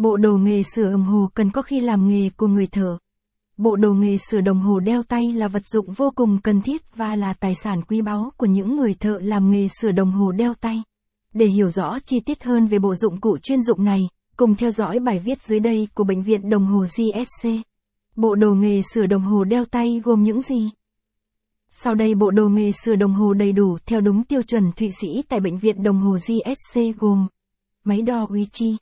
Bộ đồ nghề sửa đồng hồ cần có khi làm nghề của người thợ. Bộ đồ nghề sửa đồng hồ đeo tay là vật dụng vô cùng cần thiết và là tài sản quý báu của những người thợ làm nghề sửa đồng hồ đeo tay. Để hiểu rõ chi tiết hơn về bộ dụng cụ chuyên dụng này, cùng theo dõi bài viết dưới đây của Bệnh viện Đồng hồ GSC. Bộ đồ nghề sửa đồng hồ đeo tay gồm những gì? Sau đây bộ đồ nghề sửa đồng hồ đầy đủ theo đúng tiêu chuẩn Thụy Sĩ tại Bệnh viện Đồng hồ GSC gồm Máy đo Uichi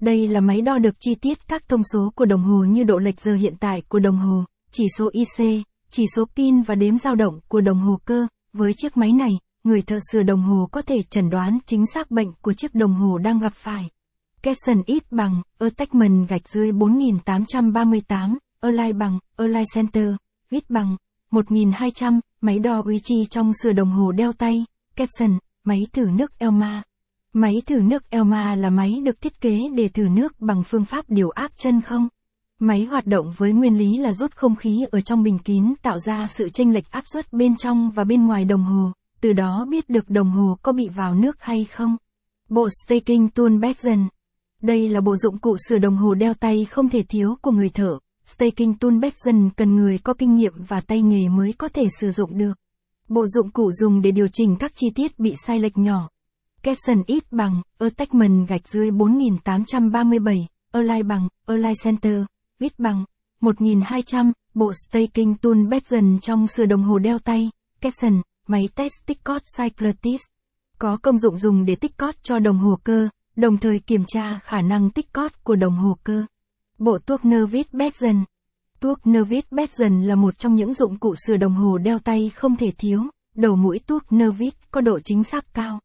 đây là máy đo được chi tiết các thông số của đồng hồ như độ lệch giờ hiện tại của đồng hồ, chỉ số IC, chỉ số pin và đếm dao động của đồng hồ cơ. Với chiếc máy này, người thợ sửa đồng hồ có thể chẩn đoán chính xác bệnh của chiếc đồng hồ đang gặp phải. Capson ít bằng, attachment gạch dưới 4838, Align bằng, Align Center, ít bằng, 1200, máy đo uy chi trong sửa đồng hồ đeo tay, Capson, máy thử nước Elma. Máy thử nước Elma là máy được thiết kế để thử nước bằng phương pháp điều áp chân không. Máy hoạt động với nguyên lý là rút không khí ở trong bình kín tạo ra sự chênh lệch áp suất bên trong và bên ngoài đồng hồ, từ đó biết được đồng hồ có bị vào nước hay không. Bộ Staking Tool Beckson Đây là bộ dụng cụ sửa đồng hồ đeo tay không thể thiếu của người thợ. Staking Tool Beckson cần người có kinh nghiệm và tay nghề mới có thể sử dụng được. Bộ dụng cụ dùng để điều chỉnh các chi tiết bị sai lệch nhỏ. Caption ít bằng, attachment gạch dưới 4837, Align bằng, Align Center, ít bằng, 1200, bộ Staking Tool Beckson trong sửa đồng hồ đeo tay, caption, máy test tích cót Cycletis. Có công dụng dùng để tích cót cho đồng hồ cơ, đồng thời kiểm tra khả năng tích cót của đồng hồ cơ. Bộ tuốc Nervit Beckson Tuốc Nervit Beckson là một trong những dụng cụ sửa đồng hồ đeo tay không thể thiếu. Đầu mũi tuốc Nervit có độ chính xác cao.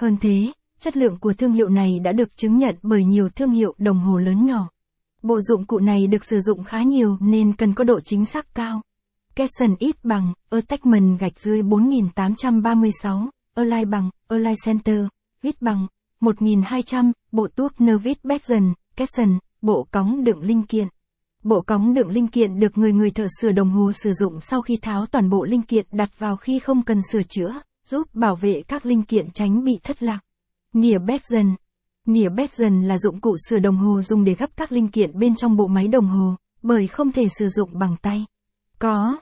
Hơn thế, chất lượng của thương hiệu này đã được chứng nhận bởi nhiều thương hiệu đồng hồ lớn nhỏ. Bộ dụng cụ này được sử dụng khá nhiều nên cần có độ chính xác cao. Capson ít bằng, attachment gạch dưới 4836, Align bằng, Align Center, ít bằng, 1200, bộ tuốc Nervit Beckson, Capson, bộ cóng đựng linh kiện. Bộ cóng đựng linh kiện được người người thợ sửa đồng hồ sử dụng sau khi tháo toàn bộ linh kiện đặt vào khi không cần sửa chữa, giúp bảo vệ các linh kiện tránh bị thất lạc. Nỉa dần. Nỉa dần là dụng cụ sửa đồng hồ dùng để gấp các linh kiện bên trong bộ máy đồng hồ, bởi không thể sử dụng bằng tay. Có,